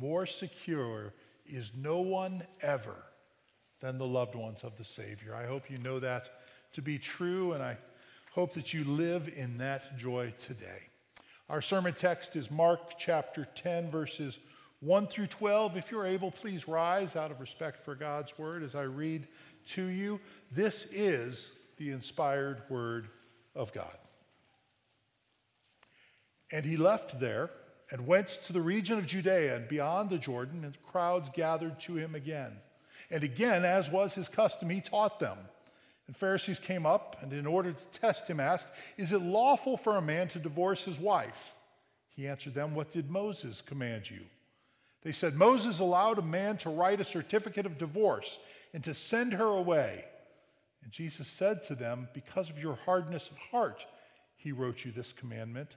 more secure is no one ever than the loved ones of the Savior. I hope you know that to be true, and I hope that you live in that joy today. Our sermon text is Mark chapter 10, verses 1 through 12. If you're able, please rise out of respect for God's word as I read to you. This is the inspired word of God. And he left there and went to the region of Judea and beyond the Jordan, and crowds gathered to him again. And again, as was his custom, he taught them. And Pharisees came up, and in order to test him, asked, Is it lawful for a man to divorce his wife? He answered them, What did Moses command you? They said, Moses allowed a man to write a certificate of divorce and to send her away. And Jesus said to them, Because of your hardness of heart, he wrote you this commandment.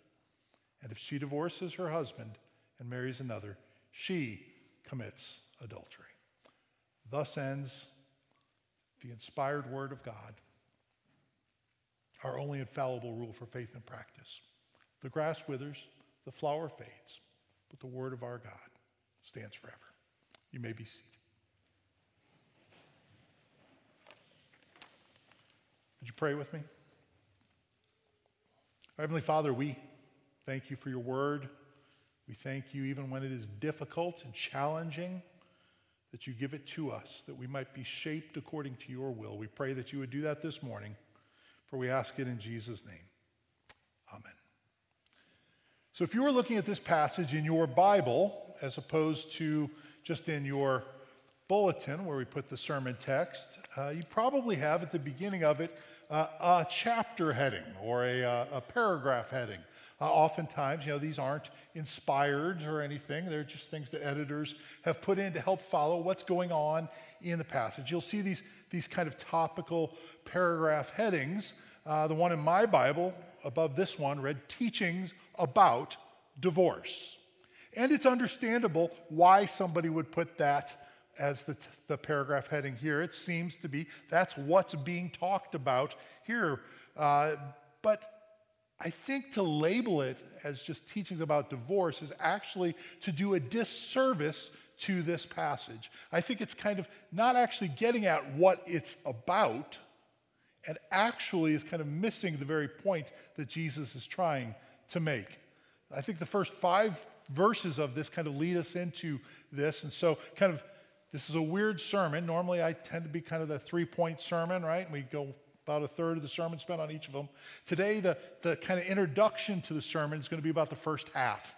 And if she divorces her husband and marries another, she commits adultery. Thus ends the inspired word of God, our only infallible rule for faith and practice. The grass withers, the flower fades, but the word of our God stands forever. You may be seated. Would you pray with me? Heavenly Father, we thank you for your word. We thank you even when it is difficult and challenging that you give it to us, that we might be shaped according to your will. We pray that you would do that this morning, for we ask it in Jesus' name. Amen. So, if you were looking at this passage in your Bible, as opposed to just in your bulletin where we put the sermon text, uh, you probably have at the beginning of it uh, a chapter heading or a, a paragraph heading. Uh, oftentimes, you know, these aren't inspired or anything. They're just things that editors have put in to help follow what's going on in the passage. You'll see these, these kind of topical paragraph headings. Uh, the one in my Bible above this one read Teachings about Divorce. And it's understandable why somebody would put that as the, the paragraph heading here. It seems to be that's what's being talked about here. Uh, but I think to label it as just teachings about divorce is actually to do a disservice to this passage. I think it's kind of not actually getting at what it's about and actually is kind of missing the very point that Jesus is trying to make. I think the first five verses of this kind of lead us into this. And so, kind of, this is a weird sermon. Normally, I tend to be kind of the three point sermon, right? And we go about a third of the sermon spent on each of them. Today, the, the kind of introduction to the sermon is going to be about the first half.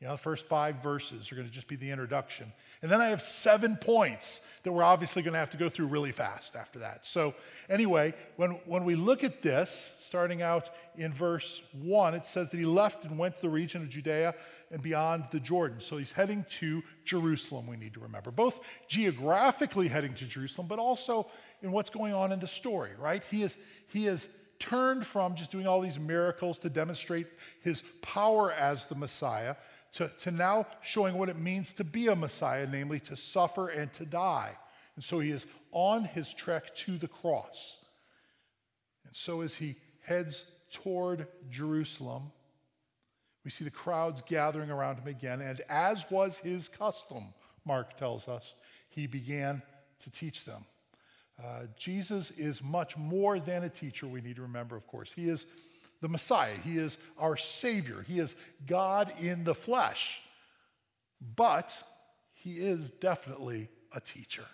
You know, the first five verses are going to just be the introduction. And then I have seven points that we're obviously going to have to go through really fast after that. So, anyway, when, when we look at this, starting out in verse one, it says that he left and went to the region of Judea and beyond the Jordan. So, he's heading to Jerusalem, we need to remember. Both geographically heading to Jerusalem, but also in what's going on in the story, right? He is, he is turned from just doing all these miracles to demonstrate his power as the Messiah to, to now showing what it means to be a Messiah, namely to suffer and to die. And so he is on his trek to the cross. And so as he heads toward Jerusalem, we see the crowds gathering around him again. And as was his custom, Mark tells us, he began to teach them. Uh, Jesus is much more than a teacher, we need to remember, of course. He is the Messiah. He is our Savior. He is God in the flesh. But he is definitely a teacher.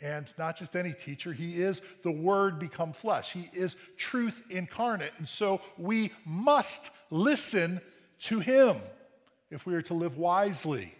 And not just any teacher, he is the Word become flesh. He is truth incarnate. And so we must listen to him if we are to live wisely.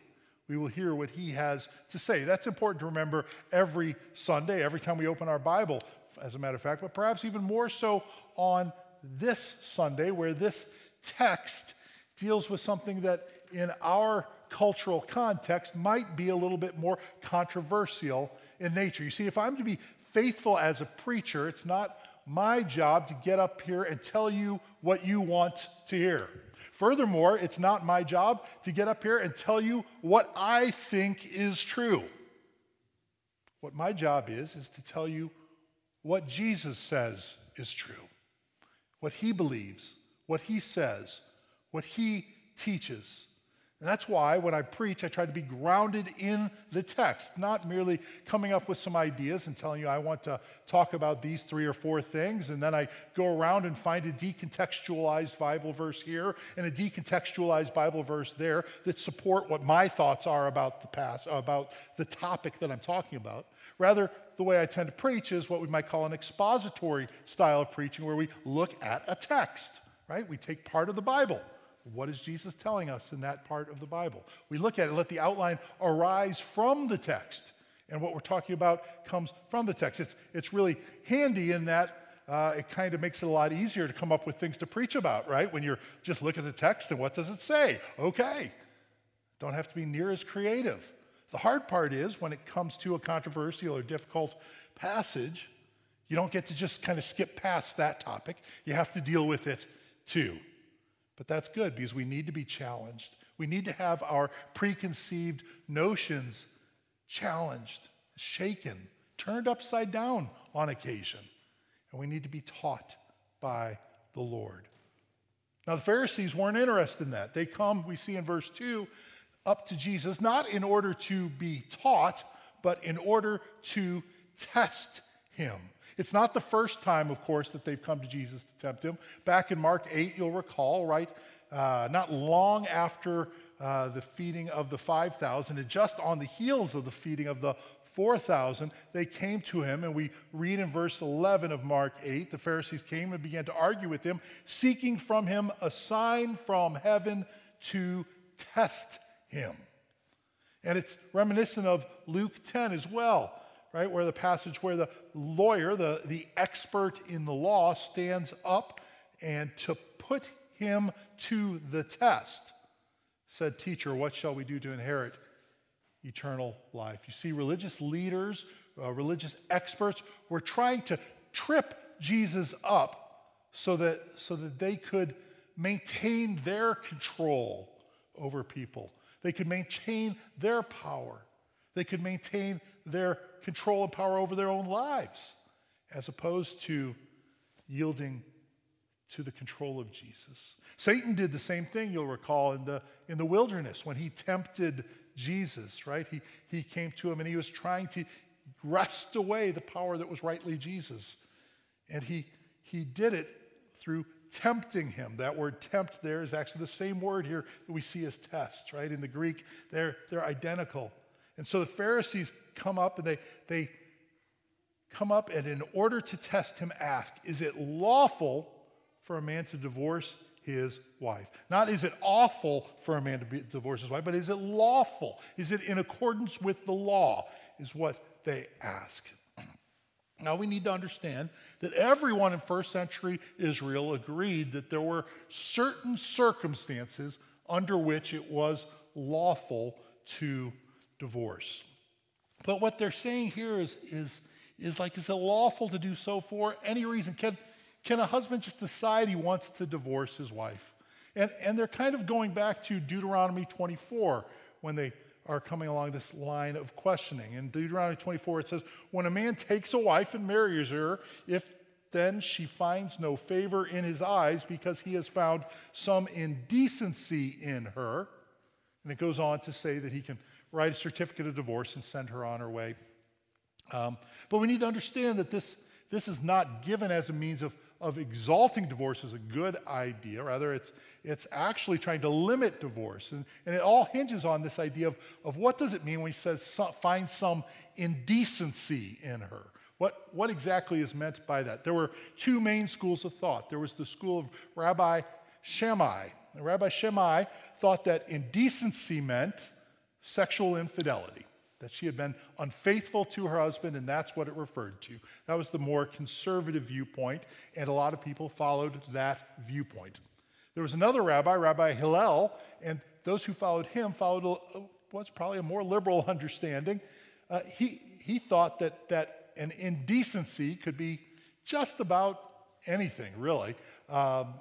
We will hear what he has to say. That's important to remember every Sunday, every time we open our Bible, as a matter of fact, but perhaps even more so on this Sunday, where this text deals with something that in our cultural context might be a little bit more controversial in nature. You see, if I'm to be faithful as a preacher, it's not my job to get up here and tell you what you want to hear. Furthermore, it's not my job to get up here and tell you what I think is true. What my job is, is to tell you what Jesus says is true, what he believes, what he says, what he teaches. And that's why when I preach, I try to be grounded in the text, not merely coming up with some ideas and telling you I want to talk about these three or four things, and then I go around and find a decontextualized Bible verse here and a decontextualized Bible verse there that support what my thoughts are about the past, about the topic that I'm talking about. Rather, the way I tend to preach is what we might call an expository style of preaching, where we look at a text, right? We take part of the Bible what is Jesus telling us in that part of the Bible? We look at it, let the outline arise from the text. And what we're talking about comes from the text. It's, it's really handy in that uh, it kind of makes it a lot easier to come up with things to preach about, right? When you're just look at the text and what does it say? Okay. Don't have to be near as creative. The hard part is when it comes to a controversial or difficult passage, you don't get to just kind of skip past that topic. You have to deal with it too. But that's good because we need to be challenged. We need to have our preconceived notions challenged, shaken, turned upside down on occasion. And we need to be taught by the Lord. Now, the Pharisees weren't interested in that. They come, we see in verse 2, up to Jesus, not in order to be taught, but in order to test him. It's not the first time, of course, that they've come to Jesus to tempt him. Back in Mark 8, you'll recall, right? Uh, not long after uh, the feeding of the 5,000, and just on the heels of the feeding of the 4,000, they came to him, and we read in verse 11 of Mark 8 the Pharisees came and began to argue with him, seeking from him a sign from heaven to test him. And it's reminiscent of Luke 10 as well right? Where the passage where the lawyer, the, the expert in the law, stands up and to put him to the test, said, Teacher, what shall we do to inherit eternal life? You see, religious leaders, uh, religious experts were trying to trip Jesus up so that, so that they could maintain their control over people. They could maintain their power. They could maintain their control and power over their own lives, as opposed to yielding to the control of Jesus. Satan did the same thing, you'll recall, in the, in the wilderness when he tempted Jesus, right? He, he came to him and he was trying to wrest away the power that was rightly Jesus. And he, he did it through tempting him. That word tempt there is actually the same word here that we see as test, right? In the Greek, they're, they're identical. And so the Pharisees come up and they, they come up and in order to test him, ask, Is it lawful for a man to divorce his wife? Not is it awful for a man to be, divorce his wife, but is it lawful? Is it in accordance with the law? Is what they ask. Now, we need to understand that everyone in first century Israel agreed that there were certain circumstances under which it was lawful to divorce. But what they're saying here is, is, is like, is it lawful to do so for any reason? Can, can a husband just decide he wants to divorce his wife? And, and they're kind of going back to Deuteronomy 24 when they are coming along this line of questioning. In Deuteronomy 24, it says, When a man takes a wife and marries her, if then she finds no favor in his eyes because he has found some indecency in her. And it goes on to say that he can write a certificate of divorce and send her on her way. Um, but we need to understand that this, this is not given as a means of, of exalting divorce as a good idea. Rather, it's, it's actually trying to limit divorce. And, and it all hinges on this idea of, of what does it mean when he says find some indecency in her. What, what exactly is meant by that? There were two main schools of thought. There was the school of Rabbi Shammai. Rabbi Shammai thought that indecency meant sexual infidelity, that she had been unfaithful to her husband, and that's what it referred to. That was the more conservative viewpoint, and a lot of people followed that viewpoint. There was another rabbi, Rabbi Hillel, and those who followed him followed what's probably a more liberal understanding. Uh, he, he thought that, that an indecency could be just about anything, really. Um,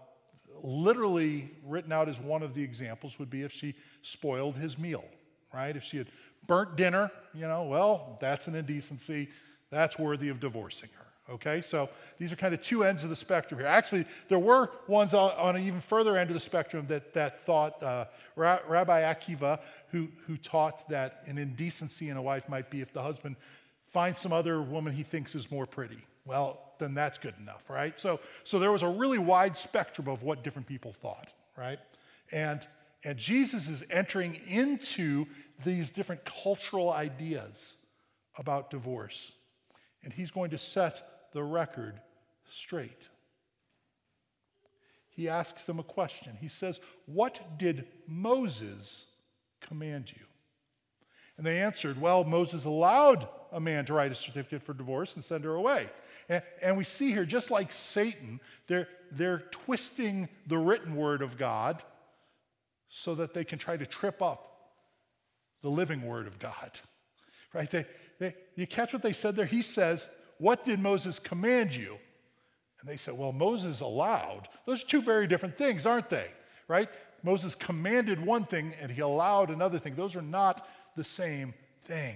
literally written out as one of the examples would be if she spoiled his meal, right? If she had burnt dinner, you know, well, that's an indecency. That's worthy of divorcing her. Okay, so these are kind of two ends of the spectrum here. Actually, there were ones on, on an even further end of the spectrum that, that thought, uh, Ra- Rabbi Akiva, who, who taught that an indecency in a wife might be if the husband finds some other woman he thinks is more pretty. Well, then that's good enough, right? So, so there was a really wide spectrum of what different people thought, right? And, and Jesus is entering into these different cultural ideas about divorce. And he's going to set the record straight. He asks them a question. He says, What did Moses command you? And they answered, Well, Moses allowed a man to write a certificate for divorce and send her away. And, and, we see here, just like Satan, they're, they're twisting the written word of God so that they can try to trip up the living word of God. Right? They, they, you catch what they said there? He says, what did Moses command you? And they said, Well, Moses allowed. Those are two very different things, aren't they? Right? Moses commanded one thing and he allowed another thing. Those are not the same thing.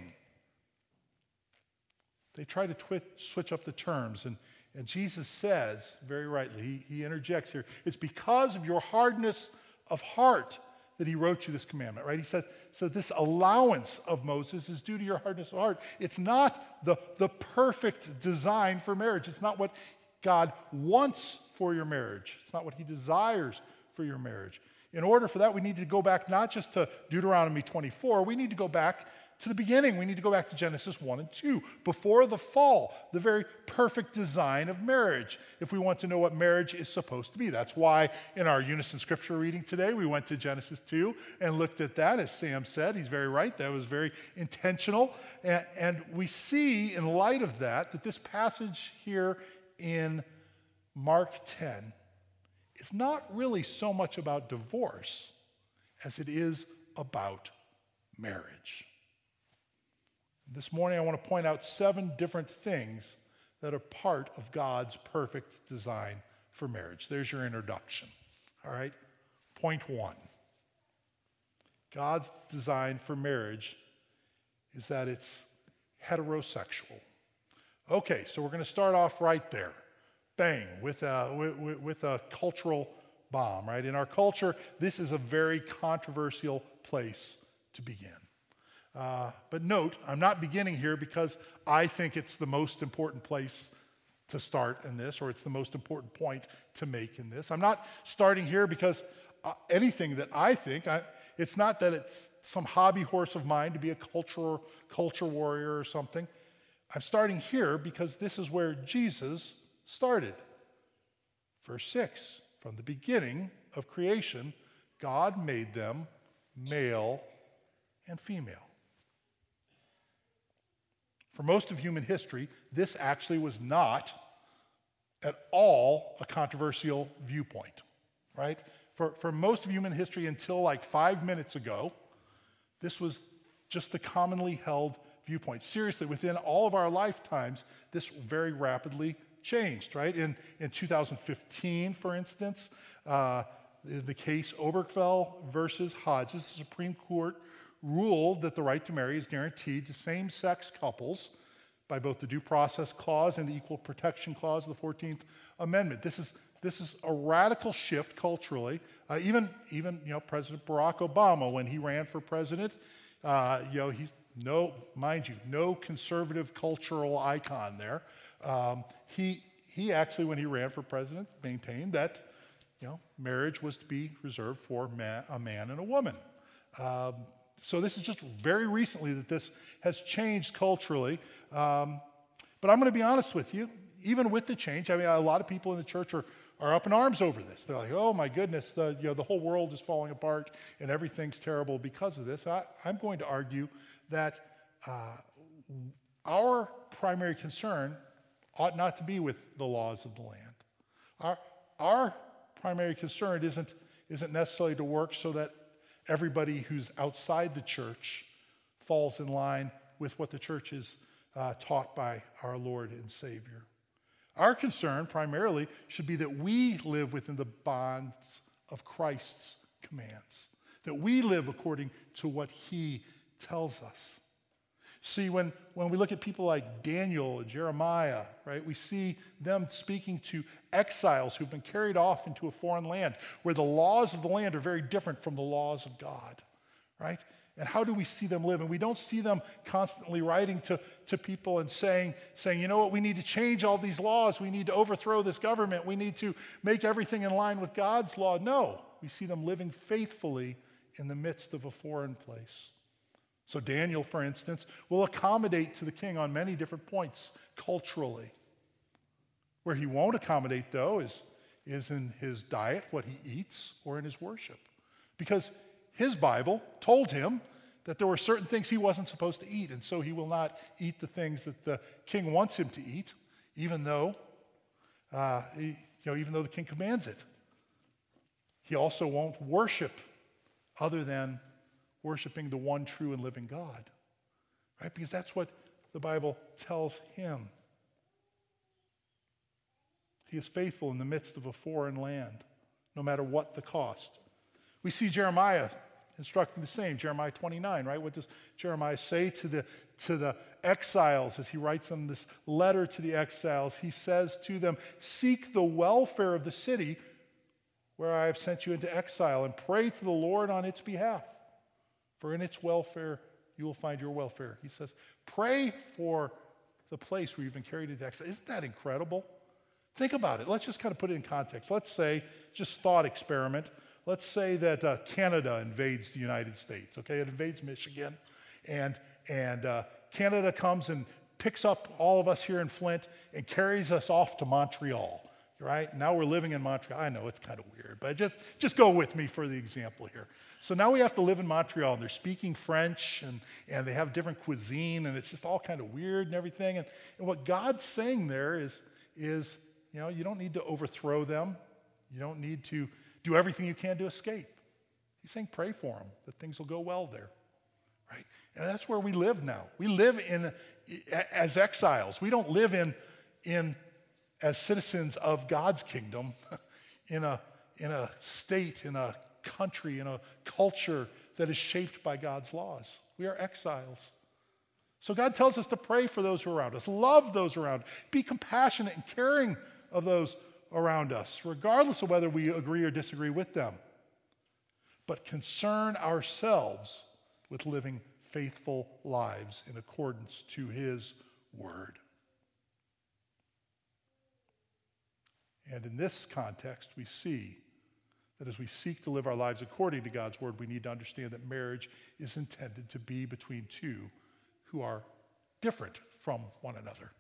They try to twi- switch up the terms. And, and Jesus says, very rightly, he, he interjects here, it's because of your hardness of heart that he wrote you this commandment, right? He says, so this allowance of Moses is due to your hardness of heart. It's not the, the perfect design for marriage. It's not what God wants for your marriage. It's not what he desires for your marriage. In order for that, we need to go back not just to Deuteronomy 24, we need to go back to the beginning. We need to go back to Genesis 1 and 2, before the fall, the very perfect design of marriage, if we want to know what marriage is supposed to be. That's why in our unison scripture reading today, we went to Genesis 2 and looked at that. As Sam said, he's very right. That was very intentional. And, and we see, in light of that, that this passage here in Mark 10 is not really so much about divorce as it is about marriage. This morning, I want to point out seven different things that are part of God's perfect design for marriage. There's your introduction. All right? Point one God's design for marriage is that it's heterosexual. Okay, so we're going to start off right there. Bang, with a, with, with a cultural bomb, right? In our culture, this is a very controversial place to begin. Uh, but note, I'm not beginning here because I think it's the most important place to start in this, or it's the most important point to make in this. I'm not starting here because uh, anything that I think, I, it's not that it's some hobby horse of mine to be a culture, culture warrior or something. I'm starting here because this is where Jesus started. Verse 6 From the beginning of creation, God made them male and female. For most of human history, this actually was not at all a controversial viewpoint, right? For, for most of human history until like five minutes ago, this was just the commonly held viewpoint. Seriously, within all of our lifetimes, this very rapidly changed, right? In, in 2015, for instance, uh, the, case Obergefell versus Hodges, the Supreme Court ruled that the right to marry is guaranteed to same sex couples by both the Due Process Clause and the Equal Protection Clause of the 14th Amendment. This is, this is a radical shift culturally. Uh, even, even you know, President Barack Obama, when he ran for president, uh, you know, he's no, mind you, no conservative cultural icon there. Um, he, he actually, when he ran for president, maintained that you know, marriage was to be reserved for a man and a woman. Um, so this is just very recently that this has changed culturally. Um, but I'm going to be honest with you, even with the change, I mean, a lot of people in the church are, are up in arms over this. They're like, oh my goodness, the, you know, the whole world is falling apart and everything's terrible because of this. I, am going to argue that uh, our primary concern ought not to be with the laws of the land. Our, our primary concern isn't, isn't necessarily to work so that everybody who's outside the church falls in line with what the church is uh, taught by our Lord and Savior. Our concern primarily should be that we live within the bonds of Christ's commands, that we live according to what he tells us. See, when, when we look at people like Daniel Jeremiah, right, we see them speaking to exiles who've been carried off into a foreign land where the laws of the land are very different from the laws of God, right? And how do we see them live? And we don't see them constantly writing to, to people and saying, saying, you know what, we need to change all these laws. We need to overthrow this government. We need to make everything in line with God's law. No, we see them living faithfully in the midst of a foreign place. So, Daniel, for instance, will accommodate to the king on many different points culturally. Where he won't accommodate, though, is, is in his diet, what he eats, or in his worship. Because his Bible told him that there were certain things he wasn't supposed to eat, and so he will not eat the things that the king wants him to eat, even though, uh, he, you know, even though the king commands it. He also won't worship other than worshiping the one true and living God, right? Because that's what the Bible tells him. He is faithful in the midst of a foreign land, no matter what the cost. We see Jeremiah instructing the same, Jeremiah 29, right? What does Jeremiah say to the, to the exiles as he writes them this letter to the exiles? He says to them, Seek the welfare of the city where I have sent you into exile and pray to the Lord on its behalf for in its welfare you will find your welfare. He says, pray for the place where you've been carried into exile. Isn't that incredible? Think about it. Let's just kind of put it in context. Let's say, just thought experiment. Let's say that uh, Canada invades the United States, okay? It invades Michigan, and, and uh, Canada comes and picks up all of us here in Flint and carries us off to Montreal right? Now we're living in Montreal. I know it's kind of weird, but just, just go with me for the example here. So now we have to live in Montreal, and they're speaking French, and, and they have different cuisine, and it's just all kind of weird and everything. And, and what God's saying there is, is, you know, you don't need to overthrow them. You don't need to do everything you can to escape. He's saying pray for them, that things will go well there, right? And that's where we live now. We live in, as exiles. We don't live in, in as citizens of God's kingdom in a, in a state, in a country, in a culture that is shaped by God's laws. We are exiles. So God tells us to pray for those who are around us, love those around, be compassionate and caring of those around us, regardless of whether we agree or disagree with them. But concern ourselves with living faithful lives in accordance to His word. And in this context, we see that as we seek to live our lives according to God's word, we need to understand that marriage is intended to be between two who are different from one another,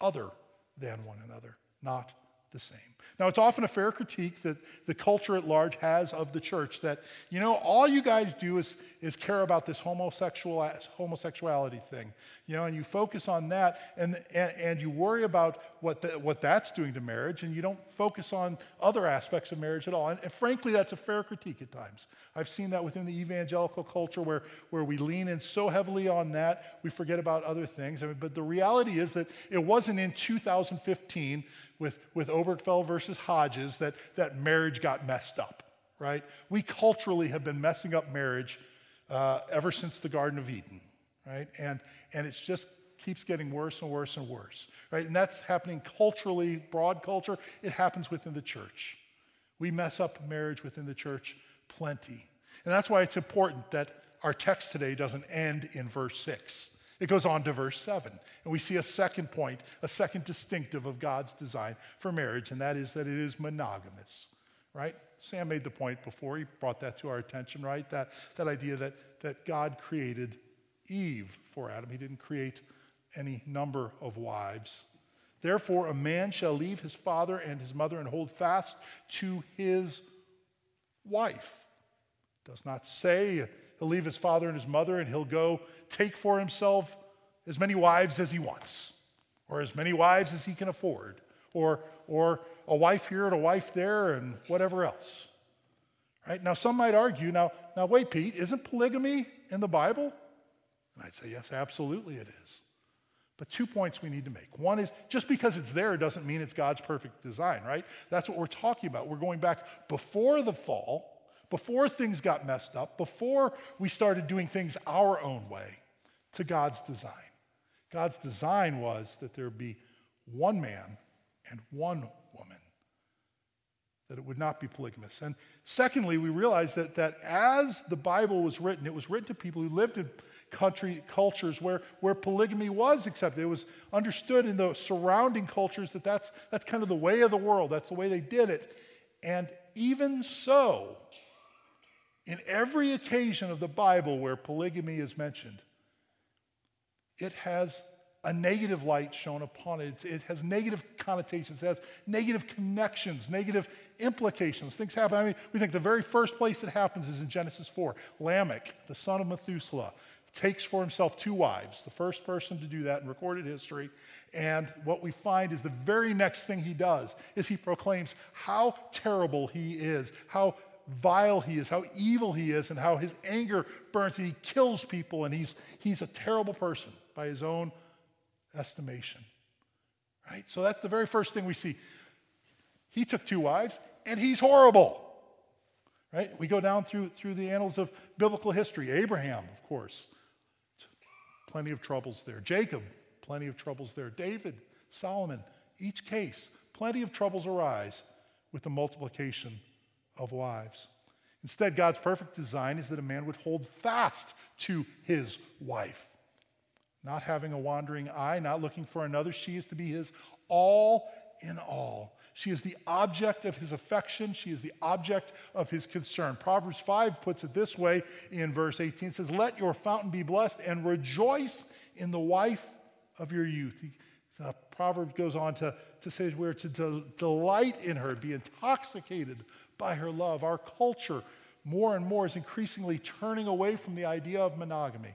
other than one another, not the same. Now, it's often a fair critique that the culture at large has of the church that, you know, all you guys do is, is care about this homosexual, homosexuality thing, you know, and you focus on that and, and, and you worry about what, the, what that's doing to marriage and you don't focus on other aspects of marriage at all. And, and frankly, that's a fair critique at times. I've seen that within the evangelical culture where, where we lean in so heavily on that, we forget about other things. I mean, but the reality is that it wasn't in 2015 with, with Obergefell versus Hodges that, that marriage got messed up, right? We culturally have been messing up marriage uh, ever since the Garden of Eden, right? And, and it just keeps getting worse and worse and worse, right? And that's happening culturally, broad culture. It happens within the church. We mess up marriage within the church plenty. And that's why it's important that our text today doesn't end in verse 6. It goes on to verse 7. And we see a second point, a second distinctive of God's design for marriage, and that is that it is monogamous, right? Sam made the point before, he brought that to our attention, right? That, that idea that, that God created Eve for Adam. He didn't create any number of wives. Therefore, a man shall leave his father and his mother and hold fast to his wife. Does not say he'll leave his father and his mother and he'll go take for himself as many wives as he wants, or as many wives as he can afford, or, or a wife here and a wife there and whatever else. Right? Now, some might argue, now, now wait, Pete, isn't polygamy in the Bible? And I'd say, yes, absolutely it is. But two points we need to make. One is just because it's there doesn't mean it's God's perfect design, right? That's what we're talking about. We're going back before the fall, before things got messed up, before we started doing things our own way to God's design. God's design was that there would be one man and one woman, that it would not be polygamous. And secondly, we realize that, that as the Bible was written, it was written to people who lived in country cultures where, where polygamy was accepted. It was understood in the surrounding cultures that that's, that's kind of the way of the world, that's the way they did it. And even so, in every occasion of the Bible where polygamy is mentioned, it has a negative light shown upon it. It has negative connotations, it has negative connections, negative implications. Things happen. I mean, we think the very first place it happens is in Genesis 4. Lamech, the son of Methuselah, takes for himself two wives, the first person to do that in recorded history. And what we find is the very next thing he does is he proclaims how terrible he is, how vile he is, how evil he is, and how his anger burns and he kills people, and he's, he's a terrible person by his own estimation. Right? So that's the very first thing we see. He took two wives, and he's horrible. Right? We go down through, through the annals of biblical history. Abraham, of course, plenty of troubles there. Jacob, plenty of troubles there. David, Solomon, each case, plenty of troubles arise with the multiplication of wives. Instead, God's perfect design is that a man would hold fast to his wife, not having a wandering eye, not looking for another. She is to be his all in all. She is the object of his affection. She is the object of his concern. Proverbs 5 puts it this way in verse 18 it says, Let your fountain be blessed and rejoice in the wife of your youth. The proverb goes on to, to say we're to de- delight in her, be intoxicated by her love. Our culture, more and more, is increasingly turning away from the idea of monogamy.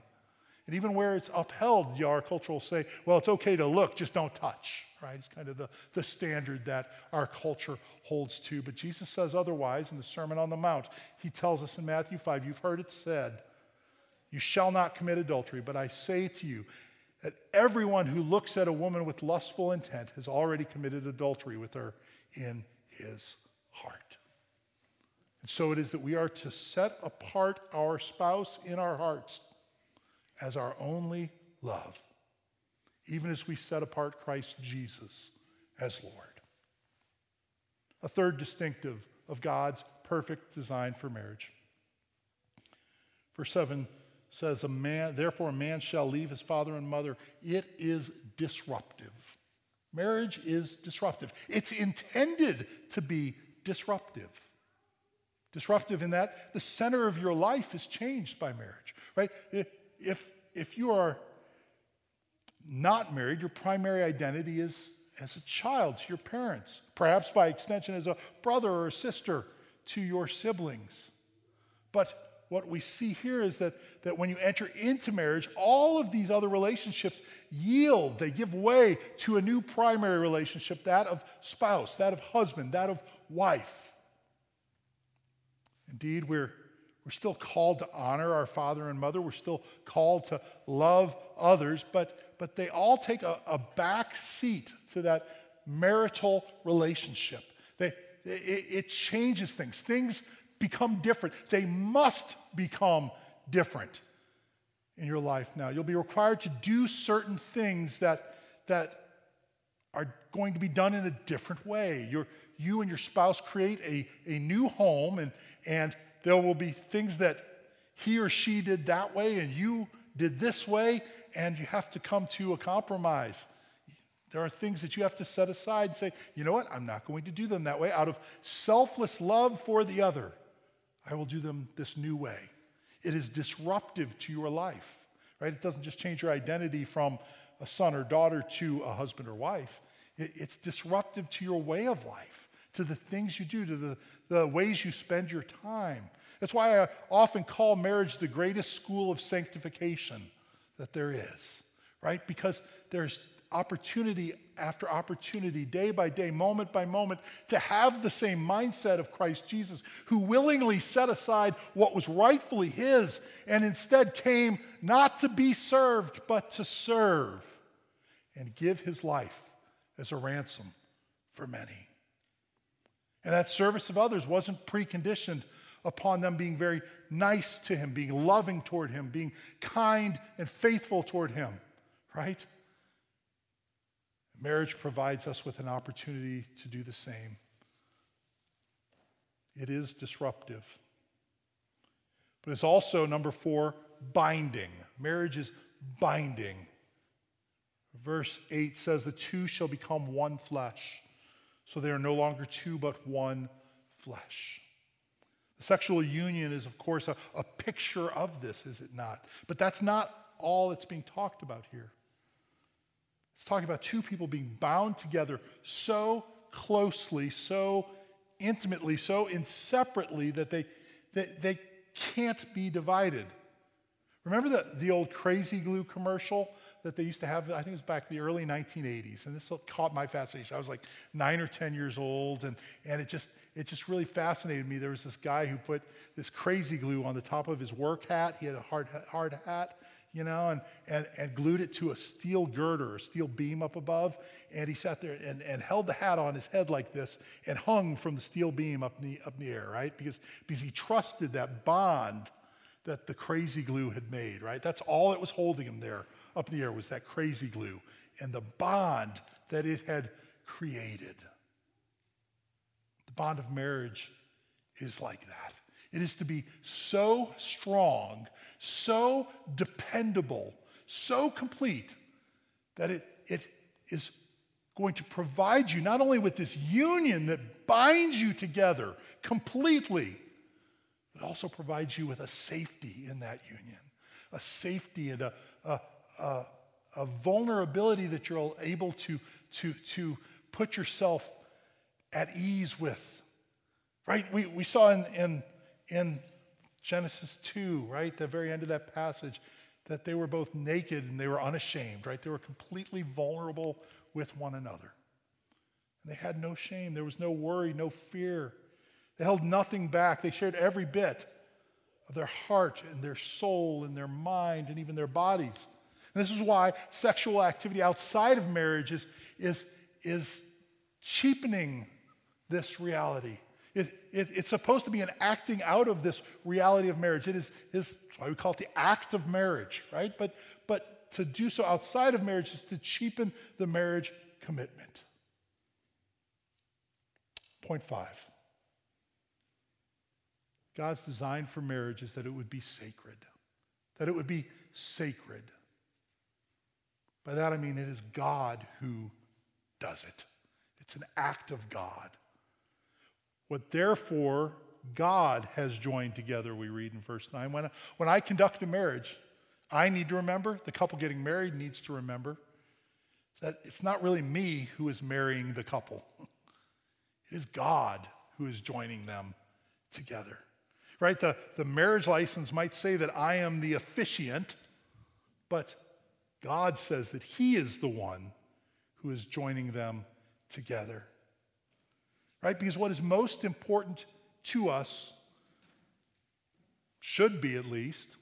And even where it's upheld, our culture will say, well, it's okay to look, just don't touch right? It's kind of the, the standard that our culture holds to. But Jesus says otherwise in the Sermon on the Mount. He tells us in Matthew 5, you've heard it said, You shall not commit adultery, but I say to you, that everyone who looks at a woman with lustful intent has already committed adultery with her in his heart. And so it is that we are to set apart our spouse in our hearts as our only love even as we set apart Christ Jesus as Lord. A third distinctive of God's perfect design for marriage. Verse 7 says, a man, Therefore, a man shall leave his father and mother. It is disruptive. Marriage is disruptive. It's intended to be disruptive. Disruptive in that the center of your life is changed by marriage, right? If, if you are not married, your primary identity is as a child to your parents, perhaps by extension as a brother or a sister to your siblings. But what we see here is that, that when you enter into marriage, all of these other relationships yield, they give way to a new primary relationship that of spouse, that of husband, that of wife. Indeed, we're we're still called to honor our father and mother. We're still called to love others, but, but they all take a, a back seat to that marital relationship. They, it, it changes things. Things become different. They must become different in your life now. You'll be required to do certain things that, that are going to be done in a different way. You're, you and your spouse create a, a new home, and, and there will be things that he or she did that way and you did this way, and you have to come to a compromise. There are things that you have to set aside and say, you know what, I'm not going to do them that way. Out of selfless love for the other, I will do them this new way. It is disruptive to your life, right? It doesn't just change your identity from a son or daughter to a husband or wife, it's disruptive to your way of life to the things you do, to the, the ways you spend your time. That's why I often call marriage the greatest school of sanctification that there is, right? Because there's opportunity after opportunity, day by day, moment by moment, to have the same mindset of Christ Jesus, who willingly set aside what was rightfully his and instead came not to be served, but to serve and give his life as a ransom for many. And that service of others wasn't preconditioned upon them being very nice to him, being loving toward him, being kind and faithful toward him, right? Marriage provides us with an opportunity to do the same. It is disruptive. But it's also, number four, binding. Marriage is binding. Verse 8 says, The two shall become one flesh. So they are no longer two, but one flesh. The sexual union is, of course, a, a picture of this, is it not? But that's not all that's being talked about here. It's talking about two people being bound together so closely, so intimately, so inseparably that they, that they can't be divided. Remember the, the old crazy glue commercial that they used to have? I think it was back in the early 1980s. And this caught my fascination. I was like nine or 10 years old, and, and it, just, it just really fascinated me. There was this guy who put this crazy glue on the top of his work hat. He had a hard, hard hat you know, and, and, and glued it to a steel girder, a steel beam up above. And he sat there and, and held the hat on his head like this and hung from the steel beam up in the, up in the air, right? Because, because he trusted that bond that the crazy glue had made, right? That's all it was holding him there up in the air was that crazy glue and the bond that it had created. The bond of marriage is like that. It is to be so strong so dependable, so complete that it, it is going to provide you not only with this union that binds you together completely, but also provides you with a safety in that union, a safety and a, a, a, a vulnerability that you're able to, to, to put yourself at ease with. Right? We, we saw in, in, in Genesis 2, right? The very end of that passage, that they were both naked and they were unashamed, right? They were completely vulnerable with one another. And they had no shame. There was no worry, no fear. They held nothing back. They shared every bit of their heart and their soul and their mind and even their bodies. This is why sexual activity outside of marriage is, is, is cheapening this reality it, it, it's supposed to be an acting out of this reality of marriage. It is, is why we call it the act of marriage, right? But, but to do so outside of marriage is to cheapen the marriage commitment. Point five God's design for marriage is that it would be sacred, that it would be sacred. By that I mean it is God who does it, it's an act of God. What therefore God has joined together, we read in verse 9. When, when I conduct a marriage, I need to remember, the couple getting married needs to remember, that it's not really me who is marrying the couple, it is God who is joining them together. Right? The, the marriage license might say that I am the officiant, but God says that He is the one who is joining them together right? Because what is most important to us should be at least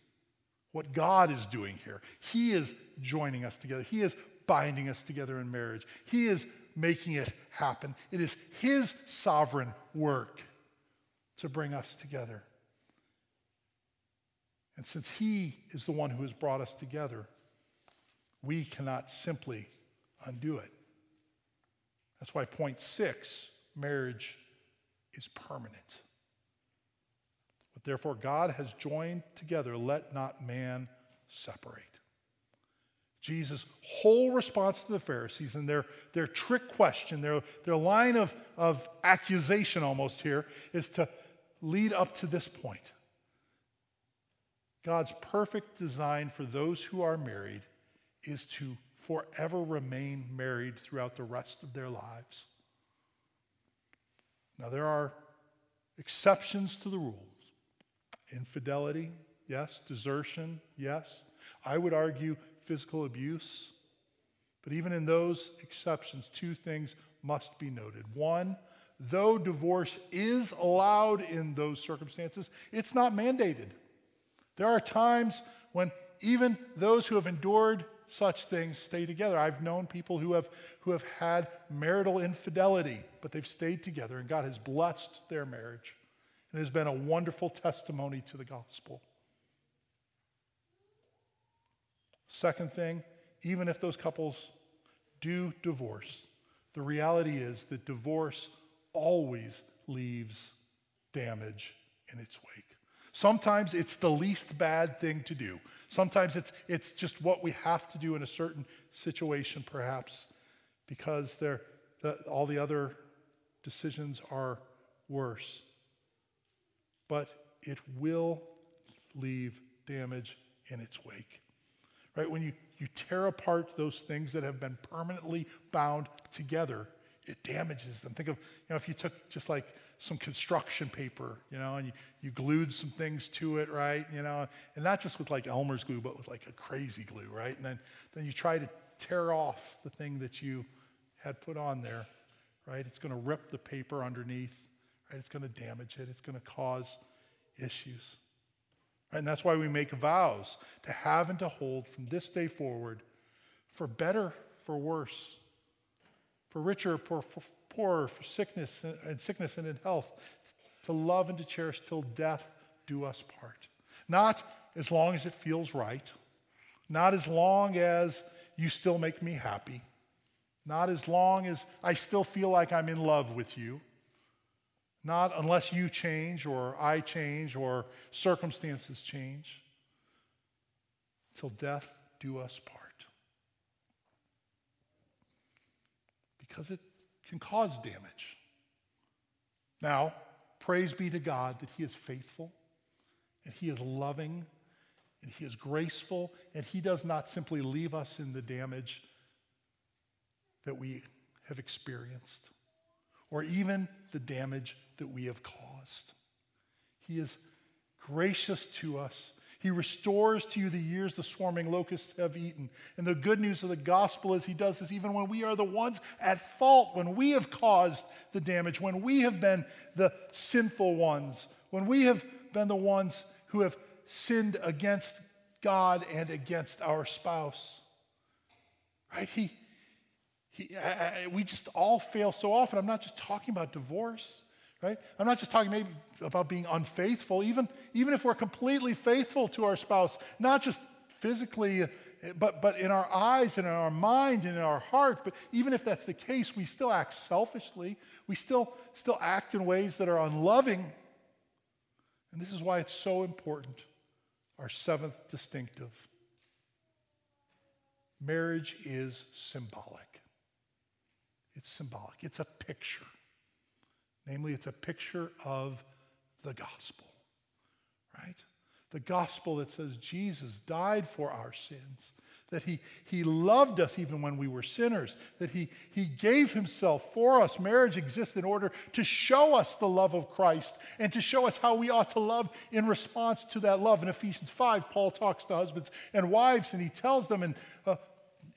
what God is doing here. He is joining us together, He is binding us together in marriage, He is making it happen. It is His sovereign work to bring us together. And since He is the one who has brought us together, we cannot simply undo it. That's why point six marriage is permanent. But therefore, God has joined together, let not man separate. Jesus' whole response to the Pharisees and their, their trick question, their, their line of, of accusation almost here, is to lead up to this point. God's perfect design for those who are married is to forever remain married throughout the rest of their lives. Now, there are exceptions to the rules infidelity, yes. Desertion, yes. I would argue physical abuse. But even in those exceptions, two things must be noted. One, though divorce is allowed in those circumstances, it's not mandated. There are times when even those who have endured such things stay together. I've known people who have, who have had marital infidelity, but they've stayed together, and God has blessed their marriage. And it has been a wonderful testimony to the gospel. Second thing, even if those couples do divorce, the reality is that divorce always leaves damage in its wake. Sometimes it's the least bad thing to do. Sometimes it's, it's just what we have to do in a certain situation, perhaps, because the, all the other decisions are worse. But it will leave damage in its wake. Right? When you, you tear apart those things that have been permanently bound together, it damages them. Think of, you know, if you took just like some construction paper, you know, and you, you glued some things to it, right? You know, and not just with like Elmer's glue, but with like a crazy glue, right? And then, then you try to tear off the thing that you had put on there, right? It's going to rip the paper underneath, right? It's going to damage it, it's going to cause issues. And that's why we make vows to have and to hold from this day forward for better, for worse, for richer, for, for poorer, for sickness and sickness and in health, to love and to cherish till death do us part. Not as long as it feels right, not as long as you still make me happy, not as long as I still feel like I'm in love with you, not unless you change or I change or circumstances change, till death do us part. Because it can cause damage. Now, praise be to God that He is faithful and He is loving and He is graceful and He does not simply leave us in the damage that we have experienced or even the damage that we have caused. He is gracious to us he restores to you the years the swarming locusts have eaten. And the good news of the gospel is he does this even when we are the ones at fault, when we have caused the damage, when we have been the sinful ones, when we have been the ones who have sinned against God and against our spouse. Right? He, he, I, we just all fail so often. I'm not just talking about divorce right? I'm not just talking maybe about being unfaithful, even, even if we're completely faithful to our spouse, not just physically, but, but in our eyes and in our mind and in our heart. But even if that's the case, we still act selfishly. We still, still act in ways that are unloving. And this is why it's so important. Our seventh distinctive marriage is symbolic. It's symbolic, it's a picture. Namely, it's a picture of the gospel, right? The gospel that says Jesus died for our sins, that he, he loved us even when we were sinners, that he, he gave himself for us. Marriage exists in order to show us the love of Christ and to show us how we ought to love in response to that love. In Ephesians 5, Paul talks to husbands and wives, and he tells them in uh,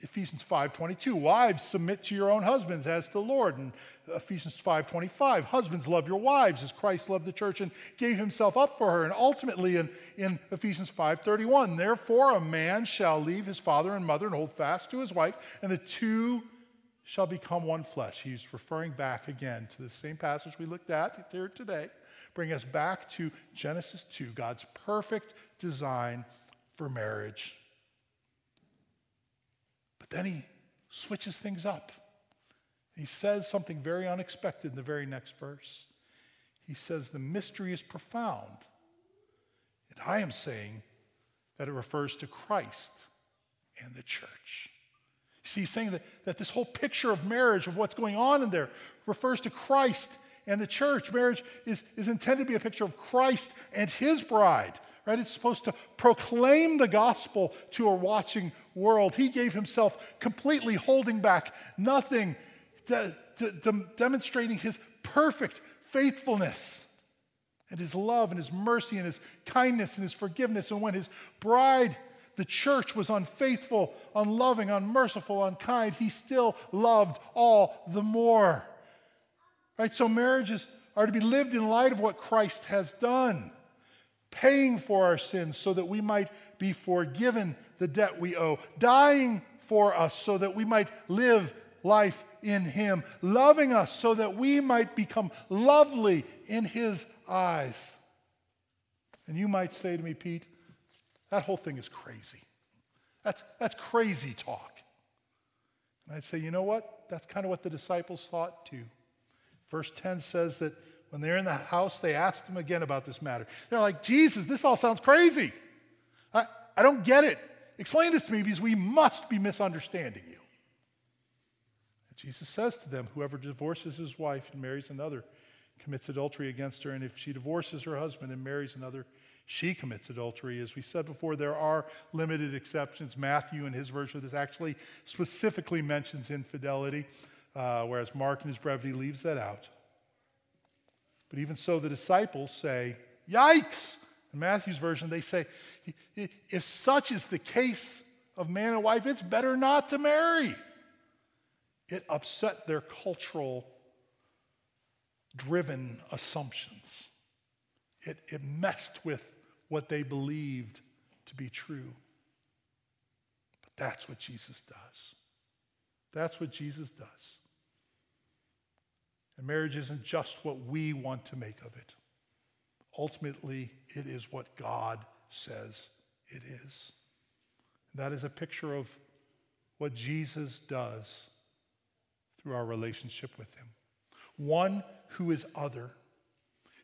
Ephesians 5:22, wives submit to your own husbands as to the Lord. And Ephesians 5:25, husbands love your wives as Christ loved the church and gave himself up for her. And ultimately in, in Ephesians 5:31, therefore a man shall leave his father and mother and hold fast to his wife, and the two shall become one flesh. He's referring back again to the same passage we looked at here today, bring us back to Genesis 2, God's perfect design for marriage. Then he switches things up. He says something very unexpected in the very next verse. He says, The mystery is profound. And I am saying that it refers to Christ and the church. See, he's saying that, that this whole picture of marriage, of what's going on in there, refers to Christ and the church. Marriage is, is intended to be a picture of Christ and his bride right? It's supposed to proclaim the gospel to a watching world. He gave himself completely holding back nothing, demonstrating his perfect faithfulness and his love and his mercy and his kindness and his forgiveness. And when his bride, the church was unfaithful, unloving, unmerciful, unkind, he still loved all the more. Right? So marriages are to be lived in light of what Christ has done, paying for our sins so that we might be forgiven the debt we owe, dying for us so that we might live life in Him, loving us so that we might become lovely in His eyes. And you might say to me, Pete, that whole thing is crazy. That's, that's crazy talk. And I'd say, you know what? That's kind of what the disciples thought too. Verse 10 says that when they're in the house, they asked him again about this matter. They're like, Jesus, this all sounds crazy. I, I don't get it. Explain this to me because we must be misunderstanding you. And Jesus says to them, Whoever divorces his wife and marries another commits adultery against her, and if she divorces her husband and marries another, she commits adultery. As we said before, there are limited exceptions. Matthew, in his version of this, actually specifically mentions infidelity, uh, whereas Mark, in his brevity, leaves that out. But even so, the disciples say, Yikes! In Matthew's version, they say, If such is the case of man and wife, it's better not to marry. It upset their cultural driven assumptions. It, it messed with what they believed to be true. But that's what Jesus does. That's what Jesus does. And marriage isn't just what we want to make of it. Ultimately, it is what God says it is. That is a picture of what Jesus does through our relationship with Him. One who is other,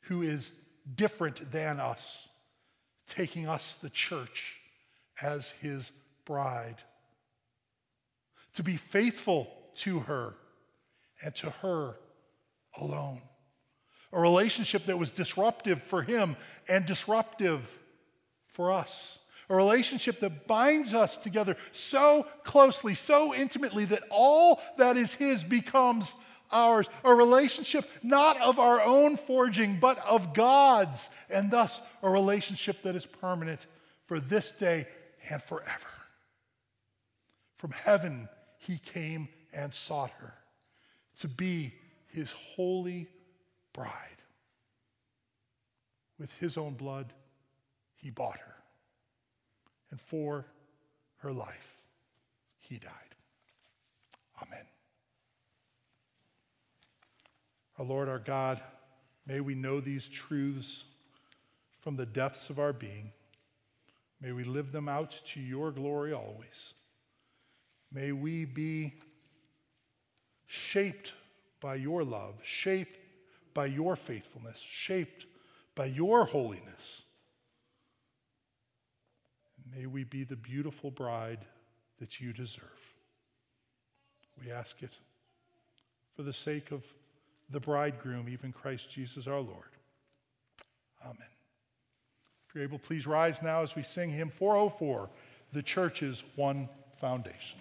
who is different than us, taking us, the church, as His bride. To be faithful to her and to her alone. A relationship that was disruptive for him and disruptive for us. A relationship that binds us together so closely, so intimately that all that is his becomes ours. A relationship not of our own forging, but of God's, and thus a relationship that is permanent for this day and forever. From heaven, he came and sought her to be his holy bride. With his own blood, he bought her. And for her life, he died. Amen. Our Lord, our God, may we know these truths from the depths of our being. May we live them out to your glory always. May we be shaped by your love, shaped by your faithfulness, shaped by your holiness. May we be the beautiful bride that you deserve. We ask it for the sake of the bridegroom, even Christ Jesus our Lord. Amen. If you're able, please rise now as we sing hymn 404, The Church's One Foundation.